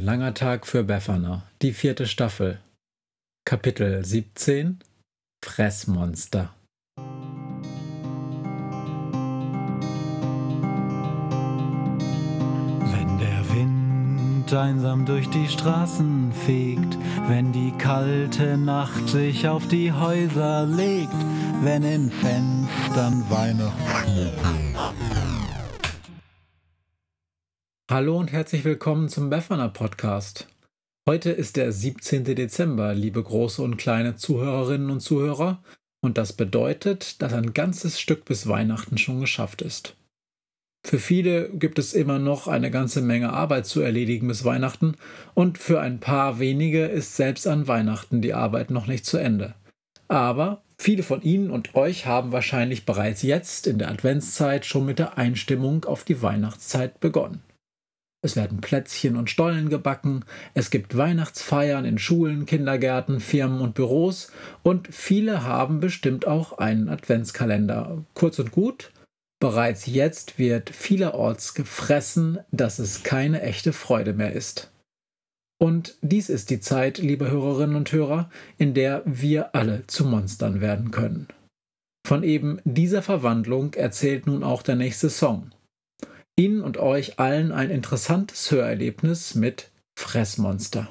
Ein langer Tag für Befana, die vierte Staffel. Kapitel 17 Fressmonster. Wenn der Wind einsam durch die Straßen fegt, wenn die kalte Nacht sich auf die Häuser legt, wenn in Fenstern Weihnachtsschmuck Hallo und herzlich willkommen zum Befana Podcast. Heute ist der 17. Dezember, liebe große und kleine Zuhörerinnen und Zuhörer, und das bedeutet, dass ein ganzes Stück bis Weihnachten schon geschafft ist. Für viele gibt es immer noch eine ganze Menge Arbeit zu erledigen bis Weihnachten, und für ein paar wenige ist selbst an Weihnachten die Arbeit noch nicht zu Ende. Aber viele von Ihnen und euch haben wahrscheinlich bereits jetzt in der Adventszeit schon mit der Einstimmung auf die Weihnachtszeit begonnen. Es werden Plätzchen und Stollen gebacken, es gibt Weihnachtsfeiern in Schulen, Kindergärten, Firmen und Büros und viele haben bestimmt auch einen Adventskalender. Kurz und gut, bereits jetzt wird vielerorts gefressen, dass es keine echte Freude mehr ist. Und dies ist die Zeit, liebe Hörerinnen und Hörer, in der wir alle zu Monstern werden können. Von eben dieser Verwandlung erzählt nun auch der nächste Song. Ihnen und euch allen ein interessantes Hörerlebnis mit Fressmonster.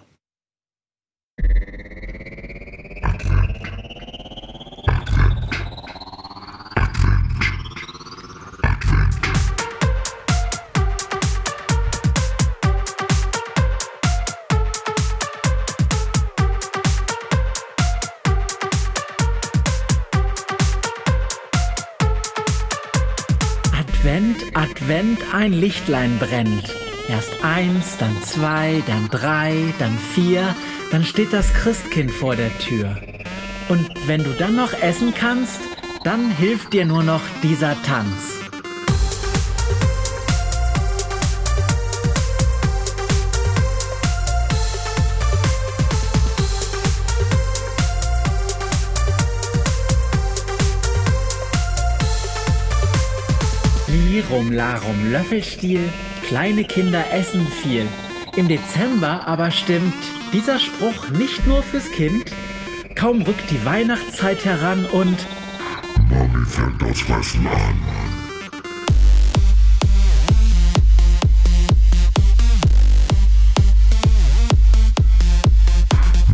Advent, Advent, ein Lichtlein brennt. Erst eins, dann zwei, dann drei, dann vier, dann steht das Christkind vor der Tür. Und wenn du dann noch essen kannst, dann hilft dir nur noch dieser Tanz. Lirum Larum Löffelstiel, kleine Kinder essen viel. Im Dezember aber stimmt dieser Spruch nicht nur fürs Kind. Kaum rückt die Weihnachtszeit heran und Mami fängt das Fressen an.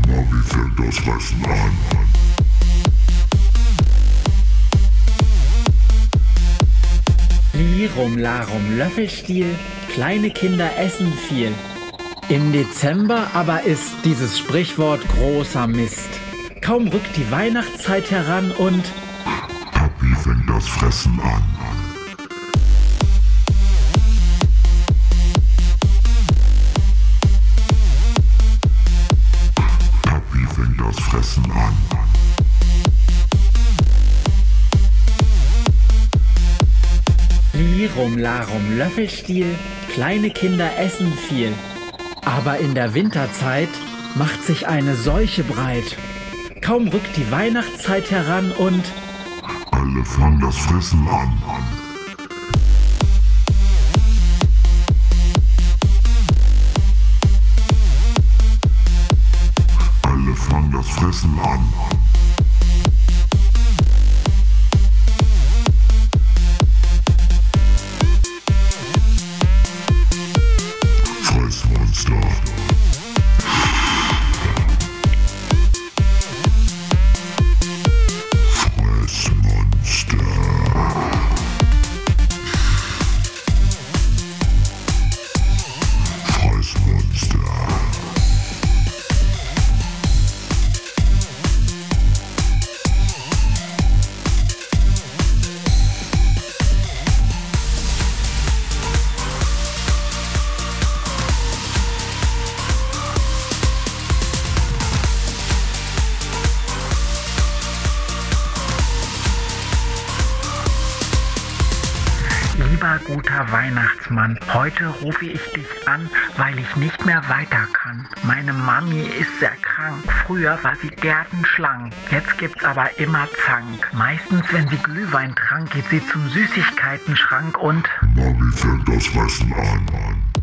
Mami fängt das Fressen an. Lirum Larum Löffelstiel, kleine Kinder essen viel. Im Dezember aber ist dieses Sprichwort großer Mist. Kaum rückt die Weihnachtszeit heran und Papi fängt das Fressen an. Papi fängt das Fressen an. Lirum Larum Löffelstiel, kleine Kinder essen viel. Aber in der Winterzeit macht sich eine Seuche breit. Kaum rückt die Weihnachtszeit heran und Alle fangen das Fressen an. Alle fangen das Fressen an. Guter Weihnachtsmann, heute rufe ich dich an, weil ich nicht mehr weiter kann. Meine Mami ist sehr krank. Früher war sie gärtenschlank. Jetzt gibt's aber immer Zank. Meistens, wenn sie Glühwein trank, geht sie zum Süßigkeitenschrank und Mami fängt das Fressen an.